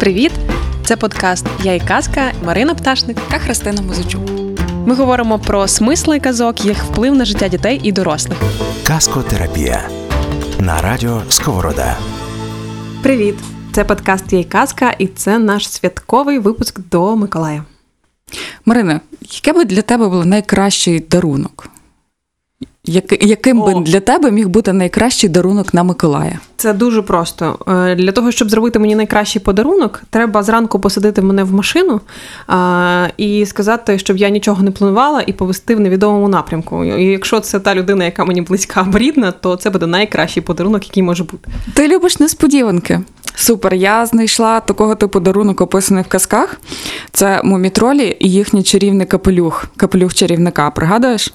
Привіт! Це подкаст Я і казка Марина Пташник та Христина Музичук. Ми говоримо про смисли казок, їх вплив на життя дітей і дорослих. Казкотерапія на радіо Сковорода. Привіт! Це подкаст Я і казка, і це наш святковий випуск до Миколая. Марина, яке би для тебе був найкращий дарунок? Як, яким би для тебе міг бути найкращий дарунок на Миколая? Це дуже просто. Е, Для того, щоб зробити мені найкращий подарунок, треба зранку посадити мене в машину а, і сказати, щоб я нічого не планувала, і повести в невідомому напрямку. І якщо це та людина, яка мені близька або рідна, то це буде найкращий подарунок, який може бути. Ти любиш несподіванки. Супер, я знайшла такого типу дарунок, описаний в казках. Це мумітролі і їхній чарівний капелюх, капелюх чарівника. Пригадуєш?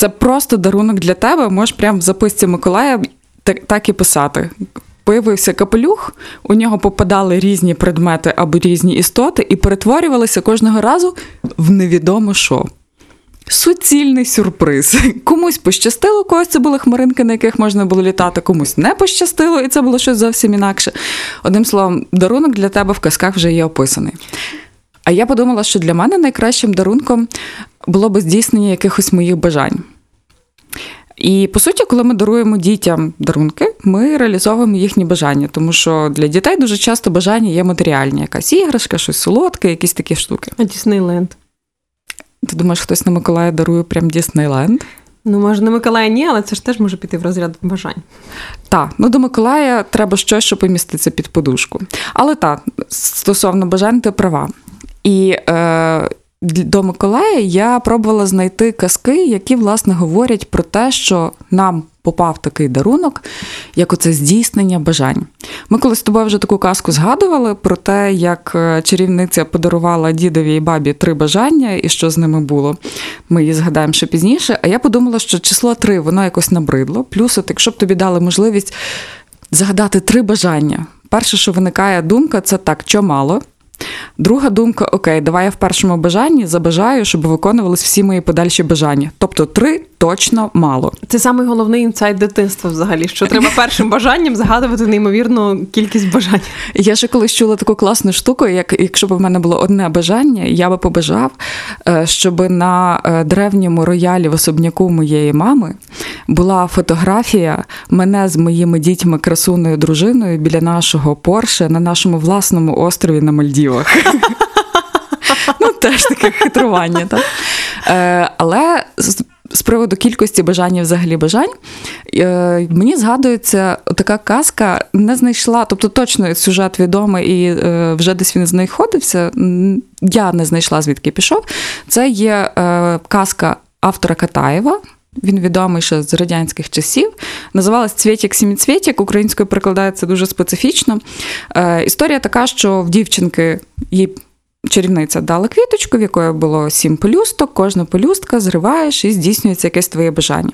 Це просто дарунок для тебе. Можеш прямо в записці Миколая так, так і писати. Появився капелюх, у нього попадали різні предмети або різні істоти і перетворювалися кожного разу в невідомо що. Суцільний сюрприз. Комусь пощастило, когось це були хмаринки, на яких можна було літати, комусь не пощастило, і це було щось зовсім інакше. Одним словом, дарунок для тебе в казках вже є описаний. А я подумала, що для мене найкращим дарунком було би здійснення якихось моїх бажань. І по суті, коли ми даруємо дітям дарунки, ми реалізовуємо їхні бажання, тому що для дітей дуже часто бажання є матеріальні, якась іграшка, щось солодке, якісь такі штуки. А Діснейленд. Ти думаєш, хтось на Миколая дарує прям Діснейленд? Ну, може, не Миколая ні, але це ж теж може піти в розряд бажань. Так, ну до Миколая треба щось, що поміститься під подушку. Але так, стосовно бажань, ти права. І е, до Миколая я пробувала знайти казки, які, власне, говорять про те, що нам попав такий дарунок, як оце здійснення бажань. Ми колись з тобою вже таку казку згадували про те, як е, чарівниця подарувала дідові і бабі три бажання, і що з ними було. Ми її згадаємо ще пізніше. А я подумала, що число три воно якось набридло. Плюс, от якщо б тобі дали можливість загадати три бажання. Перше, що виникає думка, це так, що мало. Друга думка: окей, давай я в першому бажанні забажаю, щоб виконувались всі мої подальші бажання. Тобто три точно мало. Це самий головний інсайт дитинства взагалі, що треба першим бажанням загадувати неймовірну кількість бажань. Я ще колись чула таку класну штуку, як якщо б в мене було одне бажання, я би побажав, е, щоб на е, древньому роялі в особняку моєї мами була фотографія мене з моїми дітьми, красуною дружиною біля нашого Порше на нашому власному острові на Мальдівах. Ну, теж таке хитрування, так? Е, Але з- приводу кількості бажань і взагалі бажань, е, мені згадується така казка, не знайшла, тобто точно сюжет відомий і е, вже десь він знаходився. Я не знайшла, звідки пішов. Це є казка автора Катаєва. Він відомий ще з радянських часів. Називалась Цвєтік Сіміцвєтік. Українською перекладається дуже специфічно. Е, історія така, що в дівчинки їй чарівниця дала квіточку, в якої було сім пелюсток. Кожна пелюстка зриваєш і здійснюється якесь твоє бажання.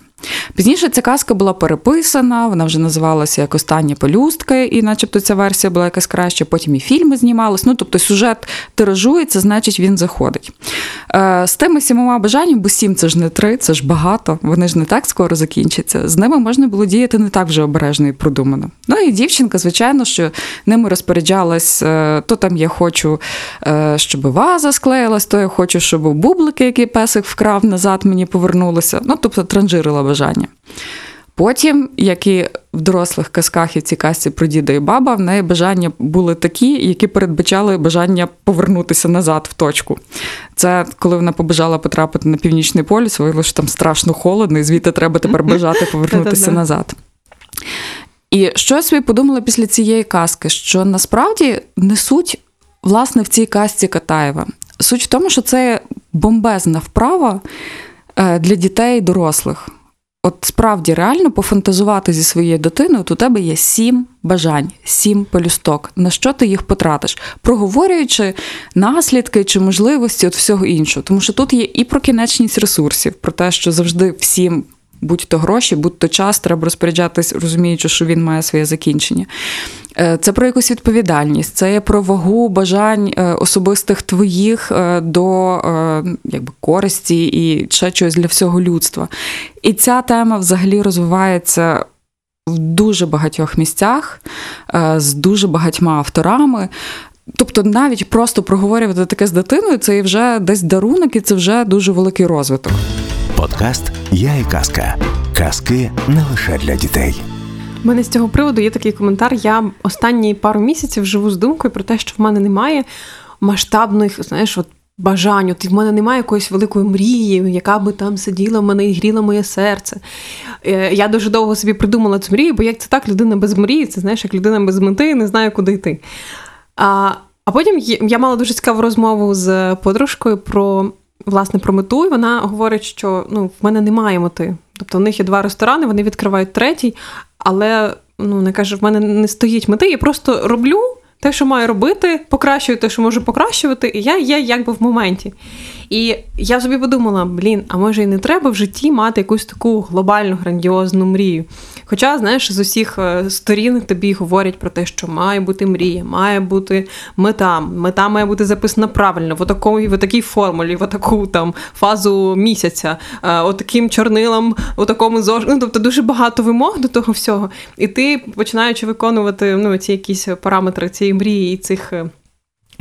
Пізніше ця казка була переписана, вона вже називалася як Остання пелюстка, і начебто ця версія була якась краща. Потім і фільми знімались. Ну, тобто сюжет тиражується, значить він заходить. Е, з тими сімома бажаннями, бо сім це ж не три, це ж багато, вони ж не так скоро закінчаться. З ними можна було діяти не так вже обережно і продумано. Ну і дівчинка, звичайно, що ними розпоряджалась, е, то там я хочу, е, щоб ваза склеїлась, то я хочу, щоб бублики, які песик вкрав, назад мені повернулися. Ну, тобто транжирила бажання. Потім, як і в дорослих казках і в цій казці про діда і баба, в неї бажання були такі, які передбачали бажання повернутися назад в точку. Це коли вона побажала потрапити на північний полюс, виявилося, що там страшно холодно, і звідти треба тепер бажати повернутися назад. І що я собі подумала після цієї казки, що насправді не суть власне в цій казці Катаєва. Суть в тому, що це бомбезна вправа е, для дітей і дорослих. От справді реально пофантазувати зі своєю дитиною, от у тебе є сім бажань, сім пелюсток. На що ти їх потратиш, проговорюючи наслідки чи можливості от всього іншого. Тому що тут є і про кінечність ресурсів, про те, що завжди всім. Будь-то гроші, будь-то час, треба розпоряджатись, розуміючи, що він має своє закінчення. Е, Це про якусь відповідальність, це про вагу бажань е, особистих твоїх е, до якби, користі і ще чогось для всього людства. І ця тема взагалі розвивається в дуже багатьох місцях з дуже багатьма авторами. Тобто, навіть просто проговорювати таке з дитиною, це вже десь дарунок, і це вже дуже великий розвиток. Подкаст Я і казка. Казки не лише для дітей. У мене з цього приводу є такий коментар. Я останні пару місяців живу з думкою про те, що в мене немає масштабних, знаєш, от бажань. От в мене немає якоїсь великої мрії, яка би там сиділа в мене і гріла моє серце. Е, Я дуже довго собі придумала цю мрію, бо як це так, людина без мрії, це знаєш, як людина без мети не знає, куди йти. А, а потім я мала дуже цікаву розмову з подружкою про. Власне, про мету, і вона говорить, що ну, в мене немає мети. Тобто, у них є два ресторани, вони відкривають третій, але ну, не каже, в мене не стоїть мети, я просто роблю те, що маю робити, покращую те, що можу покращувати, і я є якби в моменті. І я собі подумала: блін, а може і не треба в житті мати якусь таку глобальну грандіозну мрію. Хоча, знаєш, з усіх е, сторін тобі говорять про те, що має бути мрія, має бути мета. Мета має бути записана правильно, в отакій, в такій формулі, в таку там фазу місяця, е, отаким чорнилом, у такому зож... Ну, тобто дуже багато вимог до того всього. І ти, починаючи виконувати ну, ці якісь параметри цієї мрії і цих. е,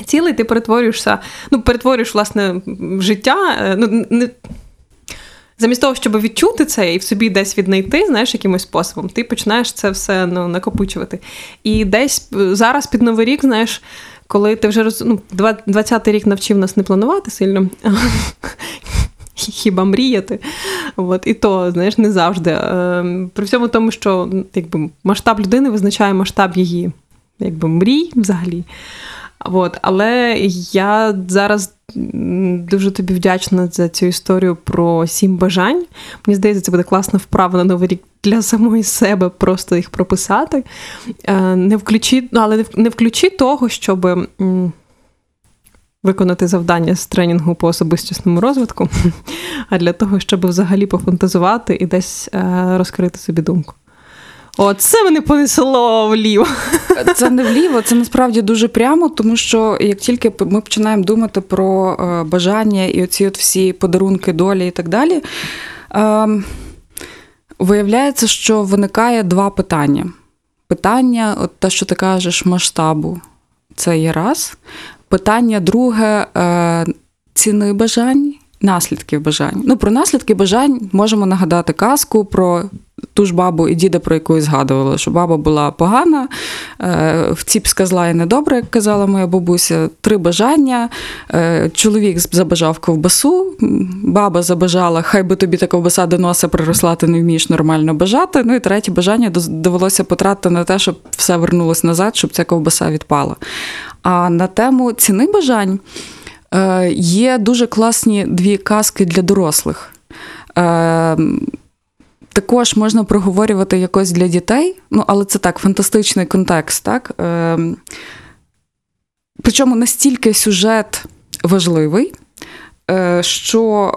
Цілий ти перетворюєшся, ну, перетворюєш, власне, життя. е, Ну, не, замість того, щоб відчути це і в собі десь віднайти, знаєш, якимось способом, ти починаєш це все ну, накопичувати. І десь е, зараз під Новий рік, знаєш, коли ти вже роз... ну, 20-й рік навчив нас не планувати сильно. Хіба мріяти, От, і то, знаєш, не завжди. Е, При всьому тому, що якби, масштаб людини визначає масштаб її якби, мрій взагалі. От, але я зараз дуже тобі вдячна за цю історію про сім бажань. Мені здається, це буде класна вправа на новий рік для самої себе, просто їх прописати. Е, Не включи, ну, але не включи того, щоб виконати завдання з тренінгу по особистісному розвитку, а для того, щоб взагалі пофантазувати і десь е, розкрити собі думку. Оце мене понесло вліво. Це не вліво, це насправді дуже прямо, тому що як тільки ми починаємо думати про е, бажання і оці от всі подарунки долі і так далі, е, виявляється, що виникає два питання. Питання, от те, що ти кажеш, масштабу, це є раз. Питання друге е, ціни бажань, наслідків бажань. Ну, про наслідки бажань можемо нагадати казку про ту ж бабу і діда, про яку я згадувала, що баба була погана, е, вціпська зла і недобра, як казала моя бабуся, три бажання. Е, Чоловік забажав ковбасу, баба забажала, хай би тобі та ковбаса до носа приросла, ти не вмієш нормально бажати. Ну і третє бажання довелося потратити на те, щоб все вернулось назад, щоб ця ковбаса відпала. А на тему ціни бажань є дуже класні дві казки для дорослих. Е, також можна проговорювати якось для дітей, ну але це так, фантастичний контекст, так? Е, причому настільки сюжет важливий, е, що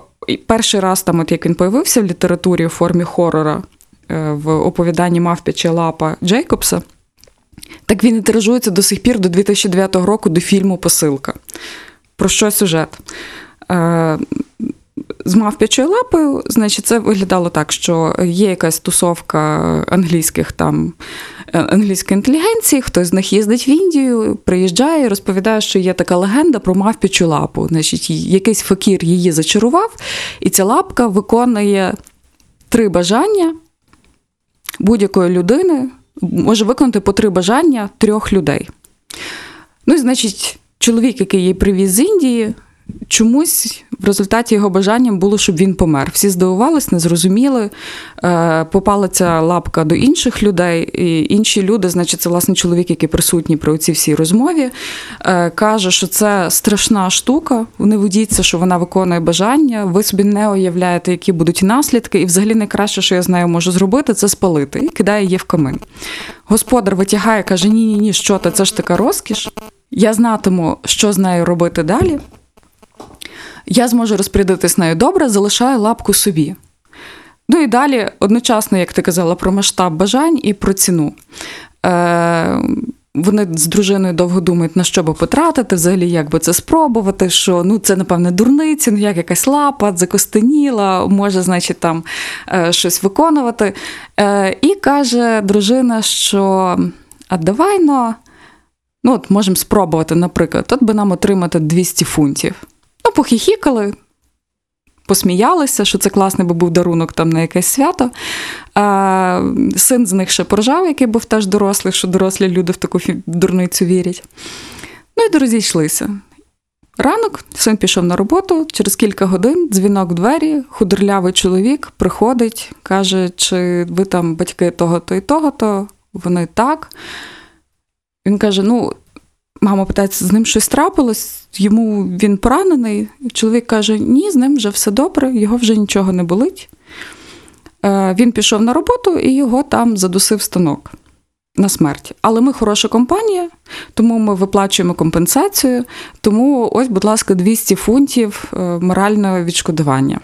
перший раз, там, от як він появився в літературі у формі хорора е, в оповіданні Мавпяча лапа Джейкобса, так він і тиражується до сих пір до 2009 року до фільму Посилка. Про що сюжет? Е, з мавпячою лапою, значить, це виглядало так, що є якась тусовка англійських там е, англійської інтелігенції, хтось з них їздить в Індію, приїжджає і розповідає, що є така легенда про мавпячу лапу. Значить, якийсь факір її зачарував, і ця лапка виконує три бажання будь-якої людини, може виконати по три бажання трьох людей. Ну, і, значить, чоловік, який її привіз з Індії, чомусь в результаті його бажанням було, щоб він помер. Всі здивувались, не зрозуміли. Е, попала ця лапка до інших людей, і інші люди, значить, це власне чоловік, який присутній при цій всій розмові, е, каже, що це страшна штука. Не ведіться, що вона виконує бажання. Ви собі не уявляєте, які будуть наслідки. І взагалі найкраще, що я з нею можу зробити, це спалити. І кидає її в камин. Господар витягає, каже: Ні, ні, ні, що ти, це ж така розкіш. Я знатиму, що з нею робити далі. Я зможу розпорядитись нею добре, залишаю лапку собі. Ну і далі, одночасно, як ти казала, про масштаб бажань і про ціну. Е, вони з дружиною довго думають, на що би потратити, взагалі, як би це спробувати, що ну, це, напевне, дурниці, ну як якась лапа, закостеніла, може, значить, там е, щось виконувати. Е, і каже дружина, що а давай. Ну, от можемо спробувати, наприклад, от би нам отримати 200 фунтів. Ну, похіхікали, посміялися, що це класний би був дарунок там на якесь свято. А, син з них ще поржав, який був теж дорослий, що дорослі люди в таку дурницю вірять. Ну і розійшлися. Ранок син пішов на роботу, через кілька годин дзвінок в двері, худорлявий чоловік приходить, каже, чи ви там батьки того-то і того-то, вони так. Він каже: ну, мама питається, з ним щось трапилось, йому він поранений. Чоловік каже: ні, з ним вже все добре, його вже нічого не болить. Е, Він пішов на роботу і його там задусив станок на смерть. Але ми хороша компанія, тому ми виплачуємо компенсацію. Тому ось, будь ласка, 200 фунтів е, морального відшкодування.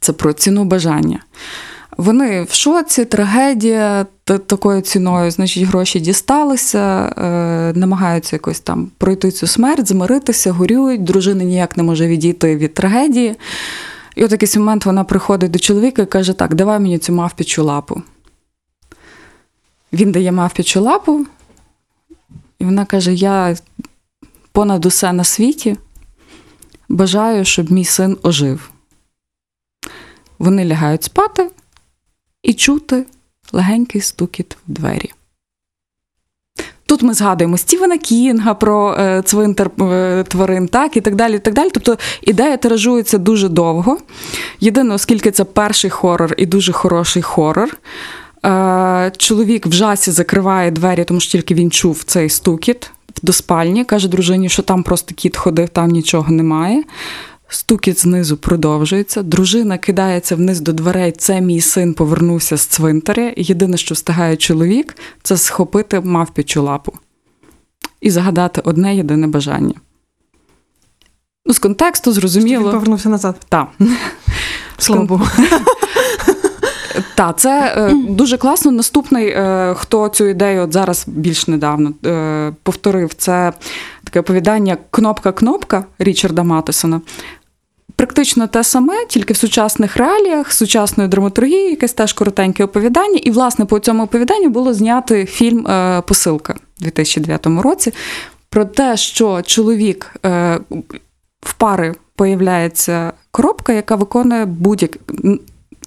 Це про ціну бажання. Вони в шоці, трагедія такою ціною, значить, гроші дісталися, е, намагаються якось там пройти цю смерть, змиритися, горюють. Дружина ніяк не може відійти від трагедії. І от якийсь момент вона приходить до чоловіка і каже: Так, давай мені цю мавпічу лапу. Він дає мавпічу лапу, і вона каже: Я понад усе на світі бажаю, щоб мій син ожив. Вони лягають спати і чути легенький стукіт в двері. Тут ми згадуємо Стівена Кінга про е, цвинтар е, тварин, так, і так далі. і так далі. Тобто ідея тиражується дуже довго. Єдине, оскільки це перший хорор і дуже хороший хорор. Е, чоловік в жасі закриває двері, тому що тільки він чув цей стукіт до спальні. Каже дружині, що там просто кіт ходив, там нічого немає. Стукіт знизу продовжується. Дружина кидається вниз до дверей. Це мій син повернувся з цвинтаря. Єдине, що встигає чоловік, це схопити мавпічу лапу і загадати одне єдине бажання. Ну, з контексту зрозуміло. Він повернувся назад. Так. Слава Богу. Так, це е, дуже класно. Наступний, е, хто цю ідею от зараз більш недавно е, повторив, це таке оповідання Кнопка-кнопка Річарда Матесона. Практично те саме, тільки в сучасних реаліях, сучасної драматургії, якесь теж коротеньке оповідання. І, власне, по цьому оповіданню було зняти фільм е, Посилка у 2009 році про те, що чоловік е, в пари появляється коробка, яка виконує будь-як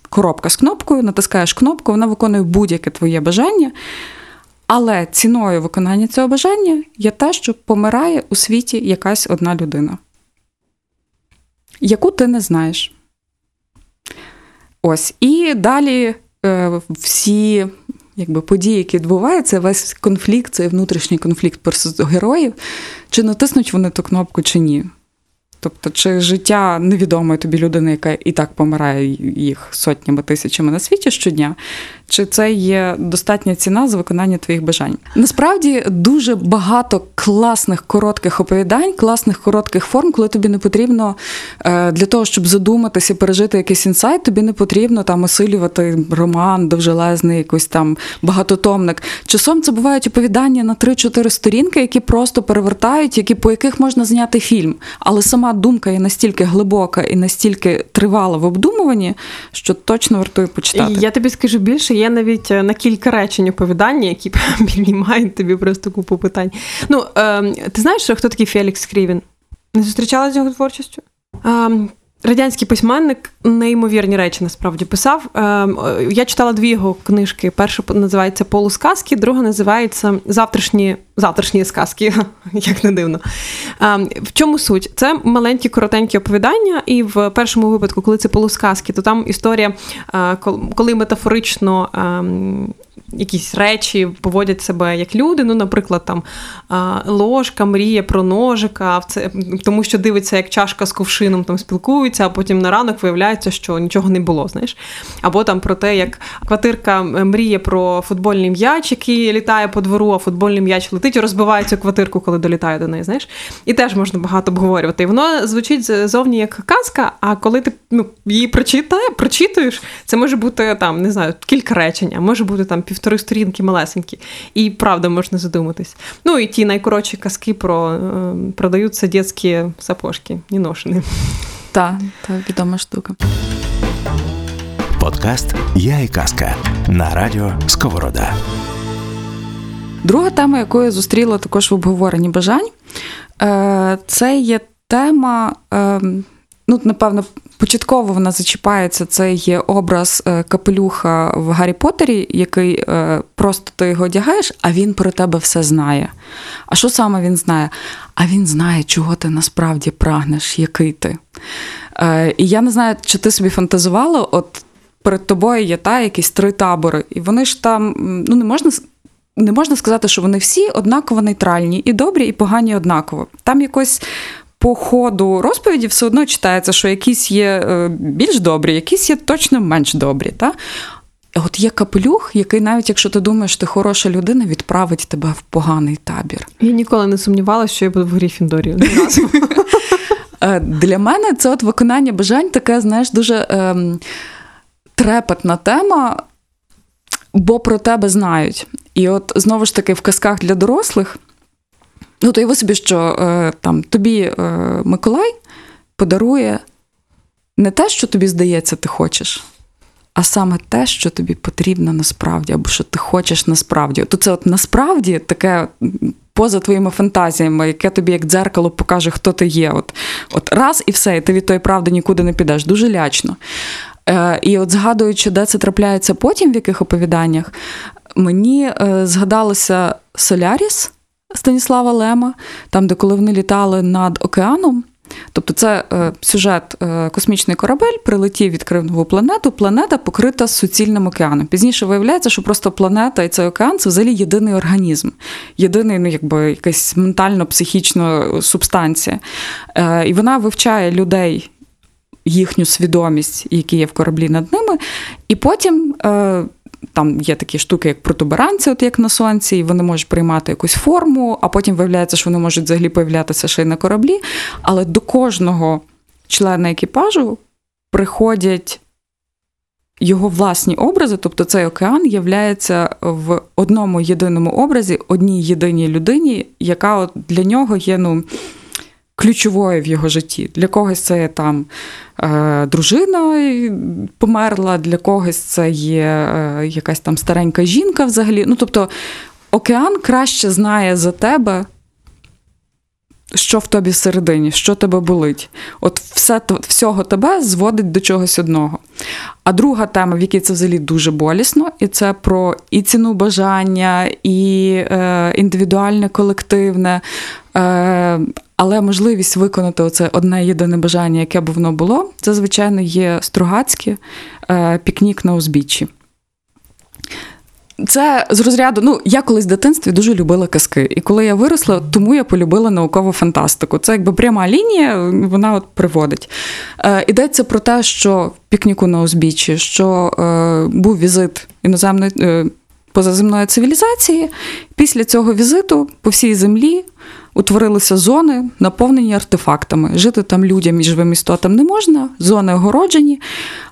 коробка з кнопкою, натискаєш кнопку, вона виконує будь-яке твоє бажання. Але ціною виконання цього бажання є те, що помирає у світі якась одна людина, яку ти не знаєш. Ось. І далі е, всі якби, події, які відбуваються, весь конфлікт, цей внутрішній конфлікт героїв, чи натиснуть вони ту кнопку, чи ні. Тобто, чи життя невідомої тобі людини, яка і так помирає їх сотнями тисячами на світі щодня, чи це є достатня ціна за виконання твоїх бажань? Насправді дуже багато класних коротких оповідань, класних коротких форм, коли тобі не потрібно е, для того, щоб задуматися, пережити якийсь інсайт, тобі не потрібно там осилювати роман, довжелезний, якийсь там багатотомник. Часом це бувають оповідання на 3-4 сторінки, які просто перевертають, які по яких можна зняти фільм. Але сама думка є настільки глибока і настільки тривала в обдумуванні, що точно вартує почитати. Я тобі скажу більше, є навіть е, на кілька речень оповідання, які піднімають тобі просто купу питань. Ну, е, ти знаєш, хто такий Фелікс Крівін? Не зустрічалася з його творчістю? Е, Радянський письменник неймовірні речі насправді писав. Е, Я читала дві його книжки. Перша називається Полусказки, друга називається Завтрашні завтрашні сказки, як не дивно. В чому суть? Це маленькі коротенькі оповідання, і в першому випадку, коли це полусказки, то там історія, коли метафорично якісь речі поводять себе як люди. Ну, наприклад, там ложка мріє про ножика, тому що дивиться, як чашка з ковшином там спілкується, а потім на ранок виявляється, що нічого не було. знаєш. Або там про те, як квартирка мріє про футбольний м'яч, який літає по двору, а футбольний м'яч летить і розбиває цю квартирку, коли долітає до неї. знаєш. І теж можна багато обговорювати. І воно звучить зовні як казка, а коли ти ну, її прочитає, прочитуєш, це може бути там, не знаю, кілька речень, а може бути там півтори сторінки малесенькі. І правда можна задуматись. Ну і ті найкоротші казки про е, продаються дітські сапожки, не ношені. Так, так, відома штука. Подкаст Я і казка на радіо Сковорода. Друга тема, яку я зустріла також в обговоренні бажань, е, це є тема. Ну, напевно, початково вона зачіпається. Це є образ е, капелюха в Гаррі Поттері, який е, просто ти його одягаєш, а він про тебе все знає. А що саме він знає? А він знає, чого ти насправді прагнеш, який ти. Е, І я не знаю, чи ти собі фантазувала, от перед тобою є та якісь три табори, і вони ж там ну не можна. Не можна сказати, що вони всі однаково нейтральні, і добрі, і погані однаково. Там якось по ходу розповіді все одно читається, що якісь є е, більш добрі, якісь є точно менш добрі. Та? От є капелюх, який, навіть якщо ти думаєш, ти хороша людина, відправить тебе в поганий табір. Я ніколи не сумнівалася, що я буду в Гріфіндорі. Е, Для мене це от виконання бажань таке, знаєш, дуже ем, трепетна тема, бо про тебе знають. І от знову ж таки в казках для дорослих. Ну, то уяви собі, що е, там тобі е, Миколай подарує не те, що тобі здається, ти хочеш, а саме те, що тобі потрібно насправді, або що ти хочеш насправді. То це от насправді таке поза твоїми фантазіями, яке тобі як дзеркало покаже, хто ти є. От, от раз і все, і ти від тої правди нікуди не підеш. Дуже лячно. Е, і от згадуючи, де це трапляється потім, в яких оповіданнях, мені е, згадалося Соляріс Станіслава Лема, там, де коли вони літали над океаном. Тобто, це е, сюжет е, космічний корабель прилетів, відкрив нову планету. Планета покрита суцільним океаном. Пізніше виявляється, що просто планета і цей океан це взагалі єдиний організм, єдиний, ну якби якась ментально-психічна субстанція. Е, і вона вивчає людей їхню свідомість, які є в кораблі над ними. І потім е, там є такі штуки, як протуберанці, от як на сонці, і вони можуть приймати якусь форму, а потім виявляється, що вони можуть взагалі появлятися ще й на кораблі. Але до кожного члена екіпажу приходять. Його власні образи, тобто цей океан являється в одному єдиному образі, одній єдиній людині, яка от для нього є ну, ключовою в його житті. Для когось це там е, дружина померла, для когось це є е, якась там старенька жінка взагалі. Ну, тобто, океан краще знає за тебе. Що в тобі всередині, що тебе болить? От все всього тебе зводить до чогось одного. А друга тема, в якій це взагалі дуже болісно, і це про і ціну бажання, і е, індивідуальне, колективне, е, але можливість виконати оце одне єдине бажання, яке б воно було, це, звичайно, є Стругацьке пікнік на узбіччі. Це з розряду. Ну, я колись в дитинстві дуже любила казки. І коли я виросла, тому я полюбила наукову фантастику. Це якби пряма лінія, вона от приводить. Е, Йдеться про те, що в пікніку на узбіччі, що е, був візит іноземної е, позаземної цивілізації. Після цього візиту по всій землі утворилися зони, наповнені артефактами. Жити там людям і живим істотам не можна, зони огороджені.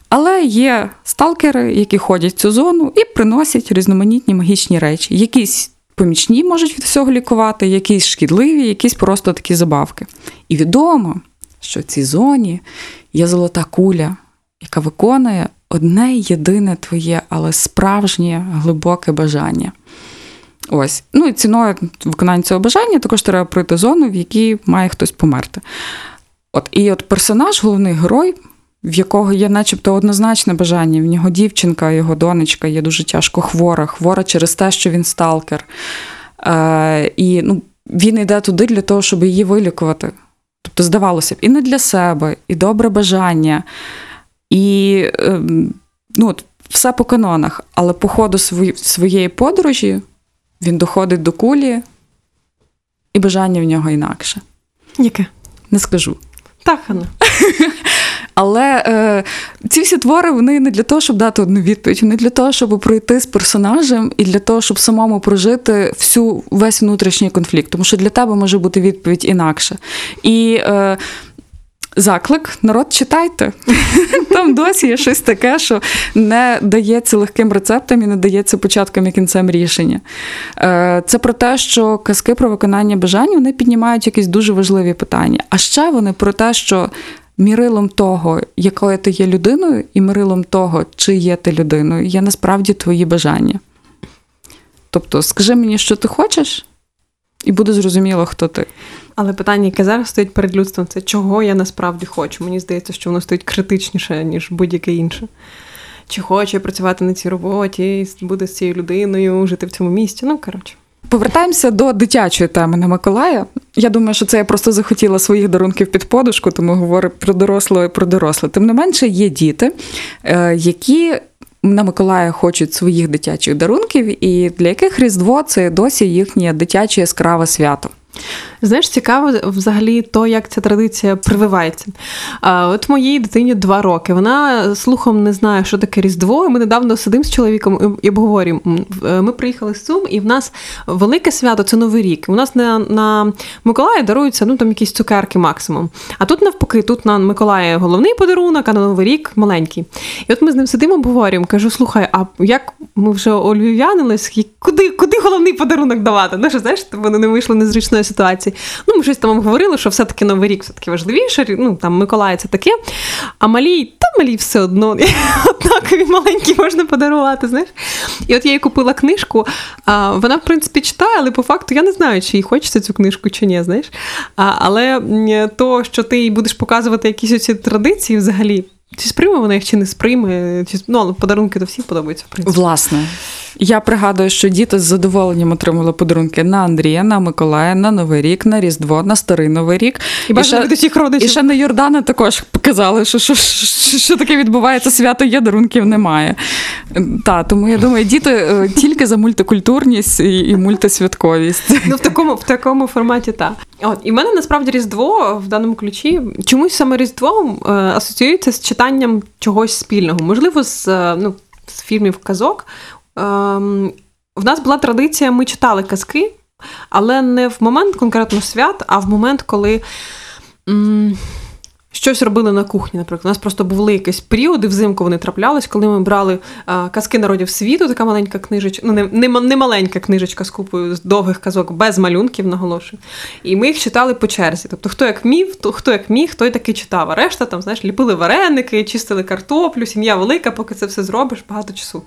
Але є сталкери, які ходять в цю зону і приносять різноманітні магічні речі. Якісь помічні можуть від всього лікувати, якісь шкідливі, якісь просто такі забавки. І відомо, що в цій зоні є золота куля, яка виконує одне єдине твоє, але справжнє глибоке бажання. Ось. Ну і ціною виконання цього бажання також треба пройти зону, в якій має хтось померти. От, і от персонаж, головний герой, в якого є начебто однозначне бажання, в нього дівчинка, його донечка є дуже тяжко хвора, хвора через те, що він сталкер. Е, і ну, він йде туди для того, щоб її вилікувати. Тобто, здавалося б, і не для себе, і добре бажання, і е, ну, от, все по канонах. Але по ходу своєї подорожі він доходить до кулі, і бажання в нього інакше. Яке? Не скажу. Так, Анна. Але е, ці всі твори вони не для того, щоб дати одну відповідь, вони для того, щоб пройти з персонажем і для того, щоб самому прожити всю весь внутрішній конфлікт. Тому що для тебе може бути відповідь інакше. І е, заклик, народ, читайте. Там досі є щось таке, що не дається легким рецептом і не дається початком і кінцем рішення. Е, Це про те, що казки про виконання бажань вони піднімають якісь дуже важливі питання. А ще вони про те, що мірилом того, якою ти є людиною, і мірилом того, чи є ти людиною, є насправді твої бажання. Тобто, скажи мені, що ти хочеш, і буде зрозуміло, хто ти. Але питання, яке зараз стоїть перед людством, це чого я насправді хочу. Мені здається, що воно стоїть критичніше, ніж будь-яке інше. Чи хочу я працювати на цій роботі, бути з цією людиною, жити в цьому місті. Ну, коротше. Повертаємося до дитячої теми на Миколая. Я думаю, що це я просто захотіла своїх дарунків під подушку, тому говорю про дорослого і про доросле. Тим не менше, є діти, е, які на Миколая хочуть своїх дитячих дарунків, і для яких Різдво це досі їхнє дитяче яскраве свято. Знаєш, цікаво взагалі то, як ця традиція прививається. От моїй дитині два роки. Вона слухом не знає, що таке Різдво. Ми недавно сидимо з чоловіком і обговорюємо. Е, Ми приїхали з Сум, і в нас велике свято це Новий рік. У нас на, на Миколая даруються ну, там якісь цукерки максимум. А тут навпаки, тут на Миколая головний подарунок, а на Новий рік маленький. І от ми з ним сидимо, обговорюємо. Кажу: слухай, а як ми вже олюв'янились, куди, куди головний подарунок давати? Ну, що, знаєш, вони не вийшли незручної ситуації. Ну, ми щось там говорили, що все-таки Новий рік все-таки важливіше. Ну, там Миколай це таке. А малій, та малій все одно. Однакові маленькі можна подарувати, знаєш. І от я їй купила книжку. А, вона, в принципі, читає, але по факту я не знаю, чи їй хочеться цю книжку, чи ні, знаєш. А, але то, що ти їй будеш показувати якісь оці традиції взагалі. Чи сприйме вона їх, чи не сприйме, чи ну, але подарунки то всім подобаються, в принципі. Власне, я пригадую, що діти з задоволенням отримали подарунки на Андрія, на Миколая, на Новий рік, на Різдво, на Старий Новий рік. І бажано від усіх І родичів. ще на Йордана також показали, що, що, що, що таке відбувається, свято є, дарунків немає. Та, тому я думаю, діти е, тільки за мультикультурність і, і мультисвятковість. Ну, в такому, в такому форматі, так. От, і в мене насправді Різдво в даному ключі чомусь саме Різдво е, асоціюється з читанням чогось спільного. Можливо, з, е, ну, з фільмів казок. Ем, в нас була традиція, ми читали казки, але не в момент конкретно свят, а в момент, коли. Щось робили на кухні, наприклад. У нас просто були якісь періоди, взимку вони траплялись, коли ми брали а, казки народів світу, така маленька книжечка, ну не, не, не маленька книжечка з купою з довгих казок, без малюнків, наголошую. І ми їх читали по черзі. Тобто, хто як міг, то хто як міг, той таки читав. А решта там, знаєш, ліпили вареники, чистили картоплю, сім'я велика, поки це все зробиш, багато часу.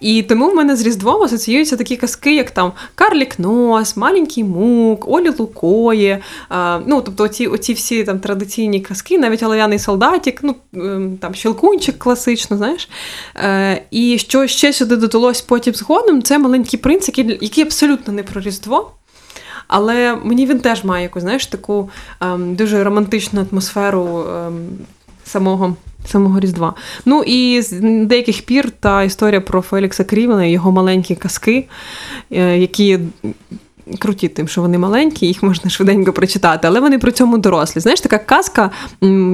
І тому в мене з Різдвом асоціюються такі казки, як там Карлік Нос, Маленький Мук, Олі Лукої. А, ну, тобто, оці, оці всі там традиційні казки, навіть Олеяний солдатик, ну ем, там Щелкунчик класично, знаєш. Е, і що ще сюди додалось потім згодом, це маленький принц, який, який абсолютно не про Різдво. Але мені він теж має якусь, знаєш, таку ем, дуже романтичну атмосферу ем, самого, самого Різдва. Ну і з деяких пір та історія про Фелікса Крівена, і його маленькі казки, е, які. Круті тим, що вони маленькі, їх можна швиденько прочитати, але вони при цьому дорослі. Знаєш, така казка,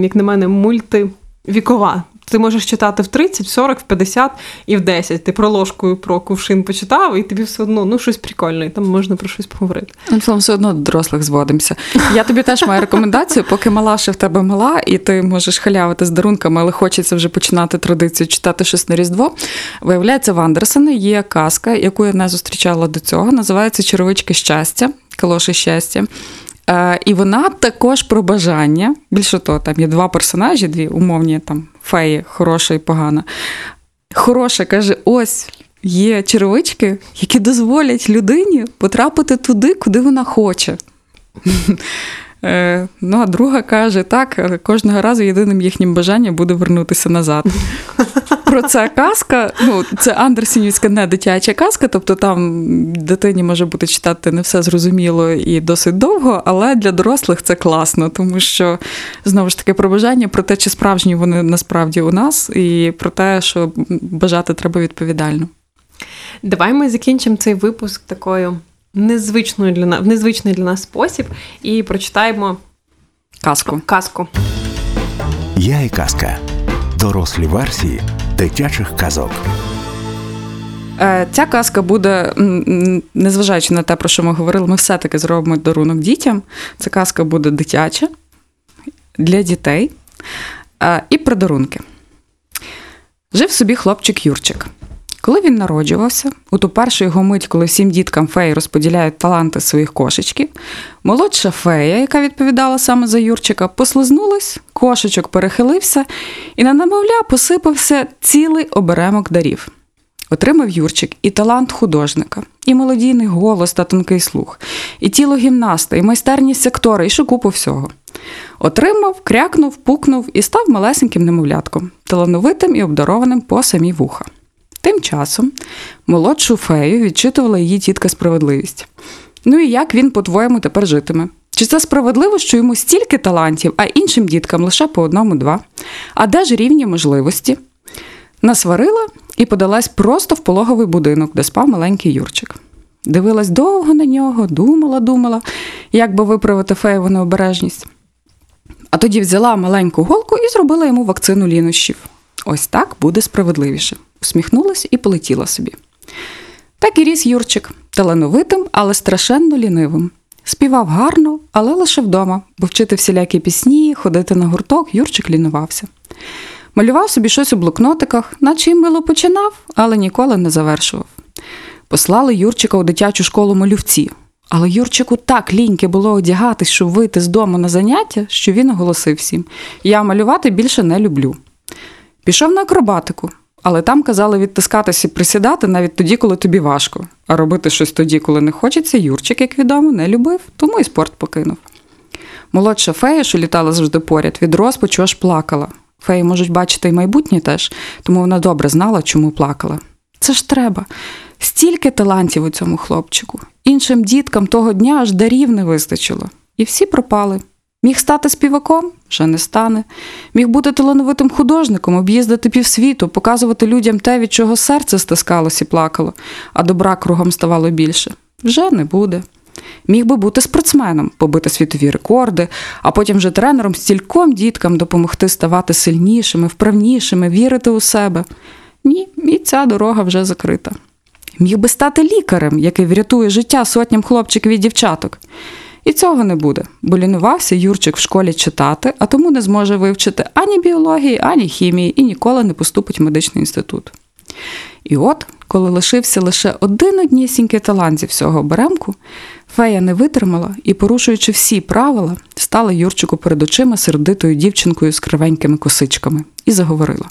як на мене, мультивікова. Ти можеш читати в 30, в 40, в 50 і в 10. Ти про ложку і про кувшин почитав, і тобі все одно ну, щось прикольне, і там можна про щось поговорити. Ну, словом, все одно до дорослих зводимося. Я тобі теж маю рекомендацію, поки мала ще в тебе мала, і ти можеш халявити з дарунками, але хочеться вже починати традицію читати щось на Різдво. Виявляється, в Андерсена є казка, яку я не зустрічала до цього. Називається Черевички щастя, калоші щастя. Е, і вона також про бажання. Більше того, там є два персонажі, дві умовні там феї, хороша і погана. Хороша каже: ось є черевички, які дозволять людині потрапити туди, куди вона хоче. Е, Ну, а друга каже, так, кожного разу єдиним їхнім бажанням буде вернутися назад. Про це казка. Ну, це Андерсенівська не дитяча казка, тобто там дитині може бути читати не все зрозуміло і досить довго, але для дорослих це класно, тому що знову ж таки про бажання, про те, чи справжні вони насправді у нас, і про те, що бажати треба відповідально. Давай ми закінчимо цей випуск такою незвичною для нас, в незвичний для нас спосіб і прочитаємо Казку. казку. Я і казка. Дорослі версії дитячих казок. Е, Ця казка буде, незважаючи на те, про що ми говорили, ми все-таки зробимо дарунок дітям. Ця казка буде дитяча для дітей е, і про дарунки. Жив собі хлопчик Юрчик. Коли він народжувався, у ту першу його мить, коли всім діткам феї розподіляють таланти своїх кошечків, молодша фея, яка відповідала саме за Юрчика, послизнулась, кошечок перехилився, і на немовля посипався цілий оберемок дарів. Отримав Юрчик і талант художника, і мелодійний голос та тонкий слух, і тіло гімнаста, і майстерність актора, і ще купу всього. Отримав, крякнув, пукнув і став малесеньким немовлятком, талановитим і обдарованим по самі вуха. Тим часом молодшу фею відчитувала її тітка справедливість. Ну і як він, по-твоєму, тепер житиме? Чи це справедливо, що йому стільки талантів, а іншим діткам лише по одному-два? А де ж рівні можливості? Насварила і подалась просто в пологовий будинок, де спав маленький Юрчик. Дивилась довго на нього, думала, думала, як би виправити феєву необережність. А тоді взяла маленьку голку і зробила йому вакцину лінощів. Ось так буде справедливіше. Усміхнулась і полетіла собі. Так і ріс Юрчик, талановитим, але страшенно лінивим. Співав гарно, але лише вдома, бо вчити всілякі пісні, ходити на гурток Юрчик лінувався. Малював собі щось у блокнотиках, наче й мило починав, але ніколи не завершував. Послали Юрчика у дитячу школу малювці, але Юрчику так ліньки було одягатись, щоб вийти з дому на заняття, що він оголосив всім: Я малювати більше не люблю. Пішов на акробатику, але там казали відтискатися і присідати навіть тоді, коли тобі важко. А робити щось тоді, коли не хочеться, Юрчик, як відомо, не любив, тому і спорт покинув. Молодша фея, що літала завжди поряд, від розпачу аж плакала. Феї можуть бачити й майбутнє теж, тому вона добре знала, чому плакала. Це ж треба. Стільки талантів у цьому хлопчику. Іншим діткам того дня аж дарів не вистачило. І всі пропали. Міг стати співаком? Вже не стане. Міг бути талановитим художником, об'їздити півсвіту, показувати людям те, від чого серце стискалось і плакало, а добра кругом ставало більше. Вже не буде. Міг би бути спортсменом, побити світові рекорди, а потім вже тренером стільком діткам допомогти ставати сильнішими, вправнішими, вірити у себе. Ні, і ця дорога вже закрита. Міг би стати лікарем, який врятує життя сотням хлопчиків і дівчаток. І цього не буде, бо лінувався Юрчик в школі читати, а тому не зможе вивчити ані біології, ані хімії і ніколи не поступить в медичний інститут. І от, коли лишився лише один однісінький талант зі всього беремку, фея не витримала і, порушуючи всі правила, стала Юрчику перед очима сердитою дівчинкою з кривенькими косичками і заговорила.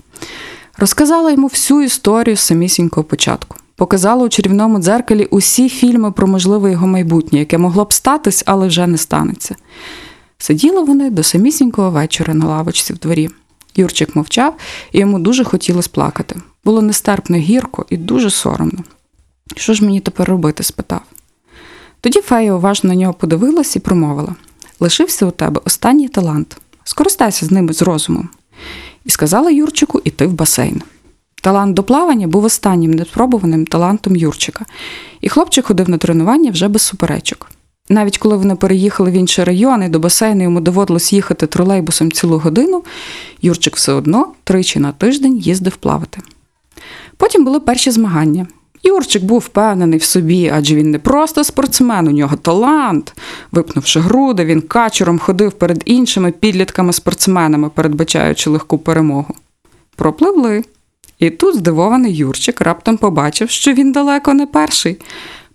Розказала йому всю історію з самісінького початку. Показала у чарівному дзеркалі усі фільми про можливе його майбутнє, яке могло б статись, але вже не станеться. Сиділи вони до самісінького вечора на лавочці в дворі. Юрчик мовчав, і йому дуже хотілося плакати. Було нестерпно гірко і дуже соромно. Що ж мені тепер робити? спитав. Тоді фея уважно на нього подивилась і промовила: лишився у тебе останній талант. Скористайся з ними з розумом. І сказала Юрчику іти в басейн. Талант до плавання був останнім неспробуваним талантом Юрчика, і хлопчик ходив на тренування вже без суперечок. Навіть коли вони переїхали в інший район і до басейну йому доводилось їхати тролейбусом цілу годину, Юрчик все одно тричі на тиждень їздив плавати. Потім були перші змагання. Юрчик був впевнений в собі, адже він не просто спортсмен, у нього талант. Випнувши груди, він качуром ходив перед іншими підлітками-спортсменами, передбачаючи легку перемогу. Пропливли. І тут здивований Юрчик раптом побачив, що він далеко не перший.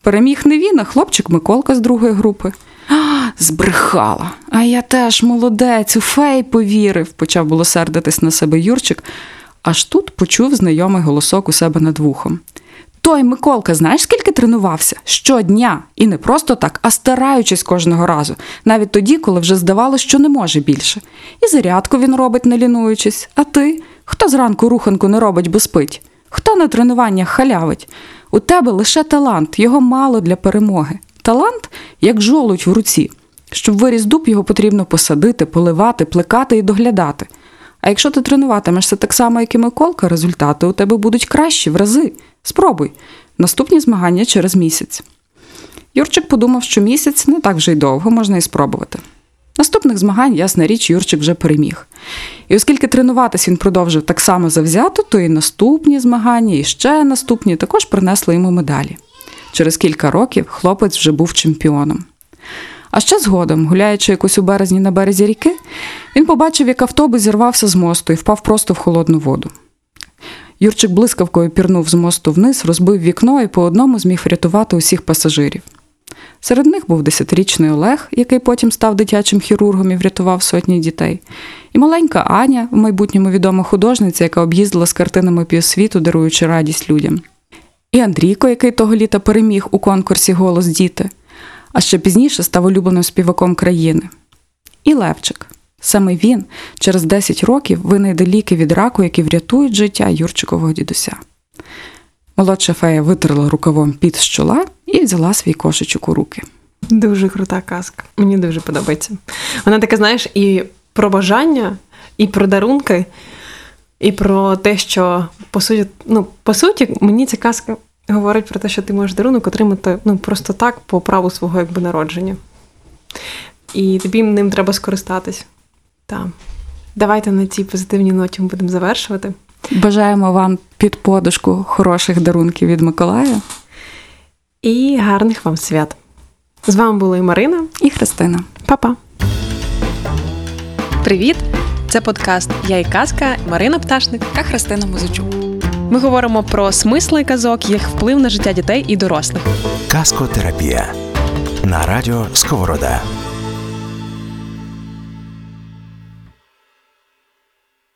Переміг не він, а хлопчик Миколка з другої групи. А, збрехала. А я теж молодець, у фей повірив, почав було сердитись на себе Юрчик, аж тут почув знайомий голосок у себе над вухом. Той Миколка, знаєш, скільки тренувався? Щодня. І не просто так, а стараючись кожного разу, навіть тоді, коли вже здавалося, що не може більше. І зарядку він робить, не лінуючись. А ти? Хто зранку руханку не робить, бо спить? Хто на тренуваннях халявить? У тебе лише талант, його мало для перемоги. Талант, як жолудь в руці. Щоб виріс дуб, його потрібно посадити, поливати, плекати і доглядати. А якщо ти тренуватимешся так само, як і Миколка, результати у тебе будуть кращі в рази. Спробуй. Наступні змагання через місяць. Юрчик подумав, що місяць не так вже й довго, можна і спробувати. Наступних змагань, ясна річ, Юрчик вже переміг. І оскільки тренуватись він продовжив так само завзято, то і наступні змагання, і ще наступні також принесли йому медалі. Через кілька років хлопець вже був чемпіоном. А ще згодом, гуляючи якось у березні на березі ріки, він побачив, як автобус зірвався з мосту і впав просто в холодну воду. Юрчик блискавкою пірнув з мосту вниз, розбив вікно і по одному зміг врятувати усіх пасажирів. Серед них був десятирічний Олег, який потім став дитячим хірургом і врятував сотні дітей, і маленька Аня, в майбутньому відома художниця, яка об'їздила з картинами півсвіту, даруючи радість людям. і Андрійко, який того літа переміг у конкурсі Голос діти, а ще пізніше став улюбленим співаком країни. І Левчик. Саме він через 10 років винайде ліки від раку, які врятують життя Юрчикового дідуся. Молодша фея витерла рукавом під з чола і взяла свій кошечок у руки. Дуже крута казка. Мені дуже подобається. Вона така, знаєш, і про бажання, і про дарунки, і про те, що по суті, ну, по суті, мені ця казка говорить про те, що ти можеш дарунок отримати ну, просто так по праву свого якби, народження. І тобі ним треба скористатись. Так. Давайте на цій позитивній ноті ми будемо завершувати. Бажаємо вам під подушку хороших дарунків від Миколая І гарних вам свят. З вами була і Марина. і Христина. Па-па. Привіт! Це подкаст Я і казка Марина Пташник. Та Христина Музичук. Ми говоримо про смисли казок, їх вплив на життя дітей і дорослих. Казкотерапія на радіо Сковорода.